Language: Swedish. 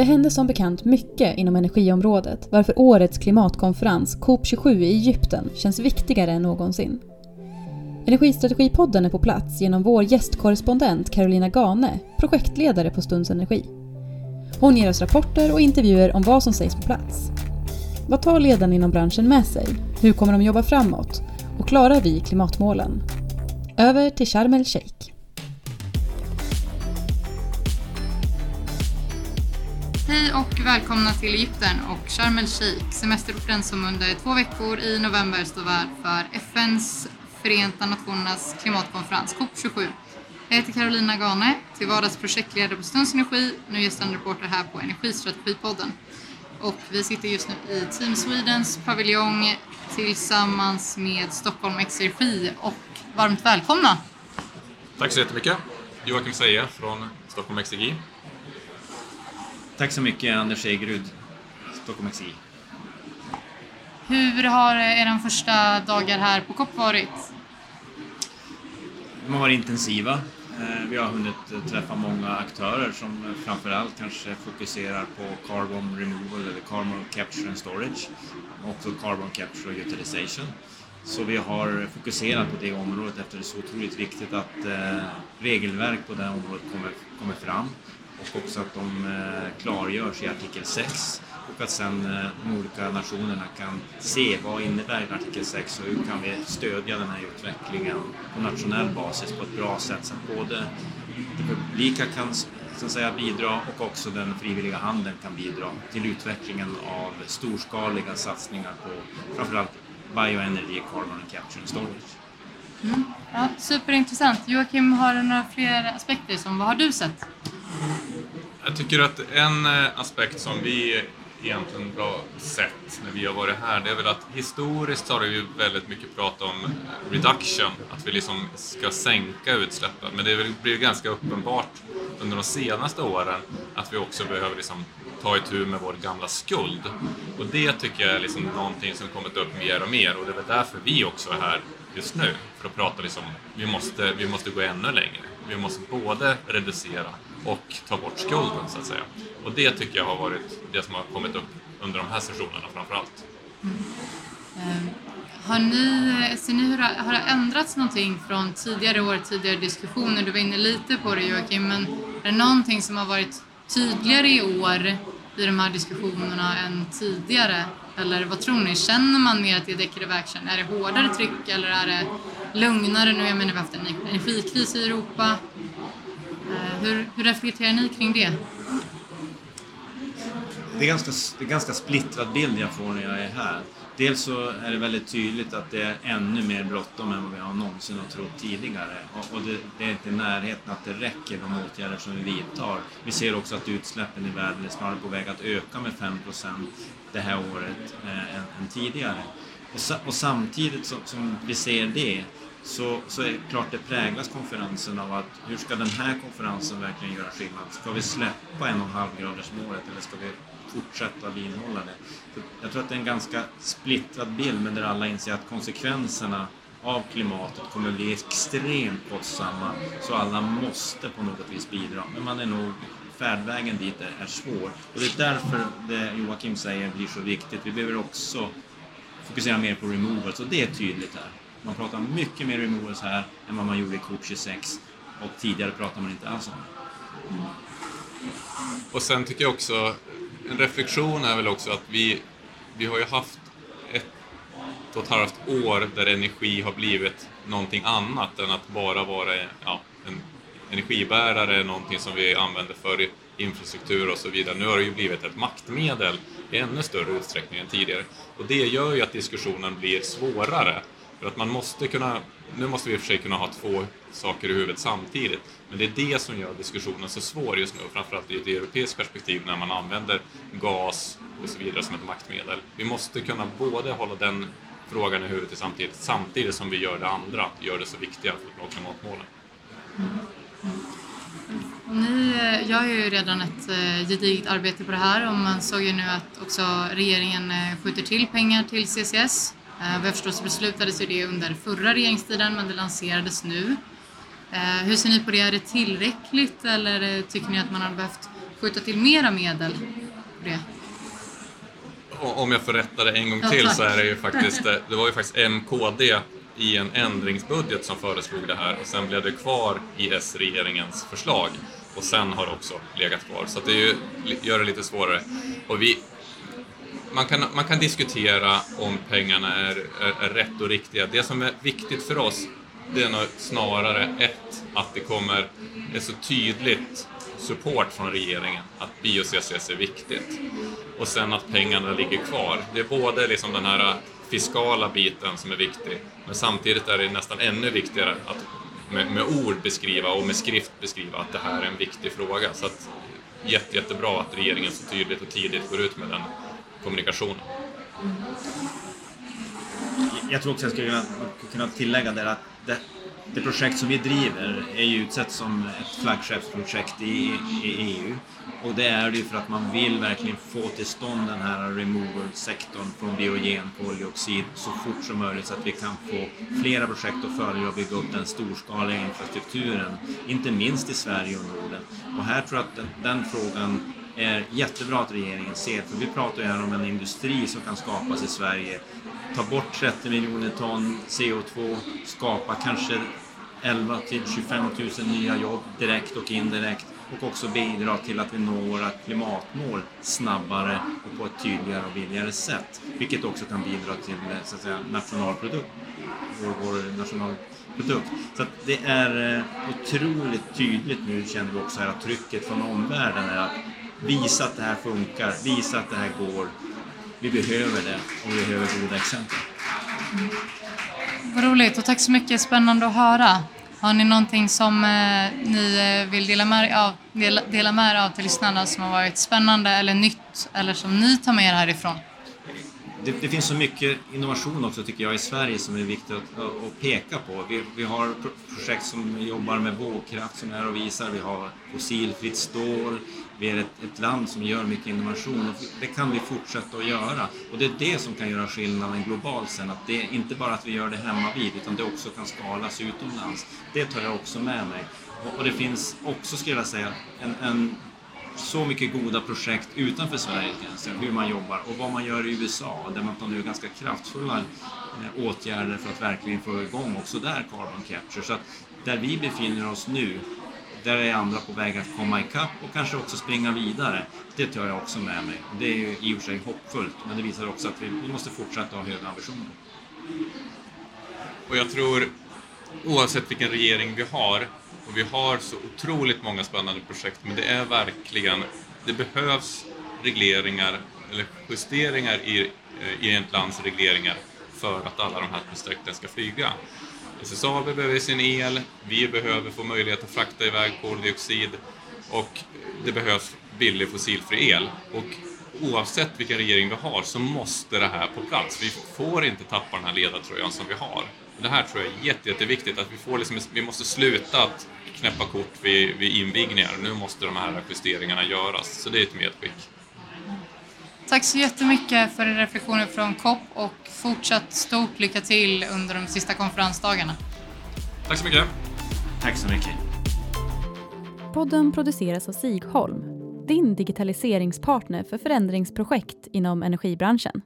Det hände som bekant mycket inom energiområdet varför årets klimatkonferens COP27 i Egypten känns viktigare än någonsin. Energistrategipodden är på plats genom vår gästkorrespondent Carolina Gane, projektledare på Stunds Energi. Hon ger oss rapporter och intervjuer om vad som sägs på plats. Vad tar ledarna inom branschen med sig? Hur kommer de jobba framåt? Och klarar vi klimatmålen? Över till Sharm el-Sheikh. Hej och välkomna till Egypten och Sharm el Sheikh, semesterorten som under två veckor i november står värd för FNs Förenta Nationernas klimatkonferens COP27. Jag heter Carolina Gane, till vardags projektledare på Stunds Energi, nu gästande reporter här på Energistrategipodden. Och vi sitter just nu i Team Swedens paviljong tillsammans med Stockholm Exergi och varmt välkomna! Tack så jättemycket! Joakim Seje från Stockholm Exergi. Tack så mycket Anders Egerud, Stockholm Exergi. Hur har era första dagar här på COP varit? De har varit intensiva. Eh, vi har hunnit träffa många aktörer som framförallt kanske fokuserar på carbon removal eller carbon capture and storage. Också carbon capture och utilization. Så vi har fokuserat på det området eftersom det är så otroligt viktigt att eh, regelverk på det området kommer, kommer fram och också att de eh, klargörs i artikel 6 och att sen eh, de olika nationerna kan se vad innebär artikel 6 och hur kan vi stödja den här utvecklingen på nationell basis på ett bra sätt så att både det publika kan så att säga, bidra och också den frivilliga handeln kan bidra till utvecklingen av storskaliga satsningar på framförallt bioenergy, carbon capture and storage. Mm. Ja, superintressant. Joakim, har du några fler aspekter? Som, vad har du sett? Jag tycker att en eh, aspekt som vi egentligen bra sett när vi har varit här, det är väl att historiskt har det ju väldigt mycket prat om eh, reduction, att vi liksom ska sänka utsläppen. Men det blir ganska uppenbart under de senaste åren att vi också behöver liksom ta itu med vår gamla skuld. Och det tycker jag är liksom någonting som kommit upp mer och mer och det är väl därför vi också är här just nu, för att prata liksom, vi måste, vi måste gå ännu längre. Vi måste både reducera och ta bort skulden så att säga. Och det tycker jag har varit det som har kommit upp under de här sessionerna framför allt. Mm. Eh, har ni, ser ni hur det, har det ändrats någonting från tidigare år, tidigare diskussioner? Du var inne lite på det Joakim, men är det någonting som har varit tydligare i år i de här diskussionerna än tidigare? Eller vad tror ni? Känner man mer att det är decade action? Är det hårdare tryck eller är det lugnare nu? Jag menar vi har haft en energikris i Europa. Eh, hur, hur reflekterar ni kring det? Det är, ganska, det är ganska splittrad bild jag får när jag är här. Dels så är det väldigt tydligt att det är ännu mer bråttom än vad vi har någonsin har trott tidigare. Och, och det, det, är inte i närheten att det räcker de åtgärder som vi vidtar. Vi ser också att utsläppen i världen är snarare på väg att öka med 5% det här året eh, än, än, tidigare. Och, och samtidigt som, som vi ser det så, så är det klart det präglas konferensen av att hur ska den här konferensen verkligen göra skillnad? Ska vi släppa en och en halv graders målet eller ska vi fortsätta vidhålla det? Så jag tror att det är en ganska splittrad bild men där alla inser att konsekvenserna av klimatet kommer bli extremt kostsamma så alla måste på något vis bidra. Men man är nog färdvägen dit är, är svår och det är därför det Joakim säger blir så viktigt. Vi behöver också fokusera mer på removals och det är tydligt här. Man pratar mycket mer removals här än vad man gjorde i Coop 26 och tidigare pratade man inte alls om det. Mm. Och sen tycker jag också, en reflektion är väl också att vi, vi har ju haft ett och ett halvt år där energi har blivit någonting annat än att bara vara ja, en energibärare, någonting som vi använder för infrastruktur och så vidare. Nu har det ju blivit ett maktmedel i ännu större utsträckning än tidigare. Och det gör ju att diskussionen blir svårare för att man måste kunna, nu måste vi i och för sig kunna ha två saker i huvudet samtidigt, men det är det som gör diskussionen så svår just nu, framförallt i ett europeiskt perspektiv när man använder gas och så vidare som ett maktmedel. Vi måste kunna både hålla den frågan i huvudet samtidigt, samtidigt som vi gör det andra, gör det så viktiga för att nå klimatmålen. Mm. Ni gör ju redan ett eh, gediget arbete på det här och man såg ju nu att också regeringen eh, skjuter till pengar till CCS Eh, vad jag förstår så beslutades ju det under förra regeringstiden men det lanserades nu. Hur ser ni på det? Är det tillräckligt eller tycker ni att man har behövt skjuta till mera medel på det? Om jag får rätta det en gång Ja, till tack. så är det ju faktiskt, det var ju faktiskt MKD i en ändringsbudget som föreslog det här och sen blev det kvar i S-regeringens förslag och sen har det också legat kvar. Så det ju, gör det lite svårare. Och vi, man, kan, man kan diskutera om pengarna är, är, är rätt och riktiga. Det som är viktigt för oss det är nog snarare ett, att det kommer ett så tydligt support från regeringen att bio-CCS är viktigt. Och sen att pengarna ligger kvar. Det är både liksom den här fiskala biten som är viktig, men samtidigt är det nästan ännu viktigare att med, med ord beskriva och med skrift beskriva att det här är en viktig fråga. Så att jätte, jättebra att regeringen så tydligt och tidigt går ut med den kommunikationen. Jag tror också jag skulle kunna, kunna tillägga där att det, det projekt som vi driver är ju utsett som ett flaggskeppsprojekt i, i EU. Och det är det ju för att man vill verkligen få till stånd den här removal-sektorn från biogen koldioxid så fort som möjligt så att vi kan få flera projekt att följa och bygga upp den storskaliga infrastrukturen, inte minst i Sverige och Norden. Och här tror jag att den, den frågan är jättebra att regeringen ser, för vi pratar ju här om en industri som kan skapas i Sverige. Ta bort 30 miljoner ton CO2, skapa kanske 11 till 25 000 nya jobb direkt och indirekt och också bidra till att vi når våra klimatmål snabbare och på ett tydligare och billigare sätt. Vilket också kan bidra till eh, så att säga, nationalprodukt, vår, vår nationalprodukt. Så att det är eh, otroligt tydligt nu känner vi också här att trycket från omvärlden är att visa att det här funkar, visa att det här går. Vi behöver det och vi behöver goda exempel. Vad roligt och tack så mycket, spännande att höra. Har ni någonting som eh, ni eh, vill dela med, er av, dela, dela med er av till lyssnarna som har varit spännande eller nytt eller som ni tar med er härifrån? Det, det, finns så mycket innovation också tycker jag i Sverige som är viktigt att, att peka på. Vi, vi, har projekt som jobbar med vågkraft som är här och visar. Vi har fossilfritt stål. Vi är ett, ett land som gör mycket innovation och det kan vi fortsätta att göra. Och det är det som kan göra skillnaden globalt sen. Att det är inte bara att vi gör det hemma vid utan det också kan skalas utomlands. Det tar jag också med mig. Och, och det finns också, skulle jag säga, en, en så mycket goda projekt utanför Sveriges gränser, hur man jobbar och vad man gör i USA där man tar nu ganska kraftfulla eh, åtgärder för att verkligen få igång också där carbon capture. Så att där vi befinner oss nu, där är andra på väg att komma ikapp och kanske också springa vidare. Det tar jag också med mig. Det är ju i och för sig hoppfullt, men det visar också att vi, vi måste fortsätta ha höga ambitioner. Och jag tror, oavsett vilken regering vi har, och vi har så otroligt många spännande projekt, men det är verkligen, det behövs regleringar eller justeringar i, eh, i ett lands regleringar för att alla de här projekten ska flyga. SSAB behöver sin el, vi behöver få möjlighet att frakta iväg koldioxid och det behövs billig fossilfri el. Och oavsett vilken regering vi har så måste det här på plats. Vi får inte tappa den här ledartröjan som vi har. Det här tror jag är jätte, jätteviktigt, att vi, får liksom, vi måste sluta att knäppa kort vid, vid invigningar. Nu måste de här justeringarna göras, så det är ett medskick. Tack så jättemycket för era reflektioner från COP och fortsatt stort lycka till under de sista konferensdagarna. Tack så mycket! Tack så mycket! Podden produceras av Sigholm, din digitaliseringspartner för förändringsprojekt inom energibranschen.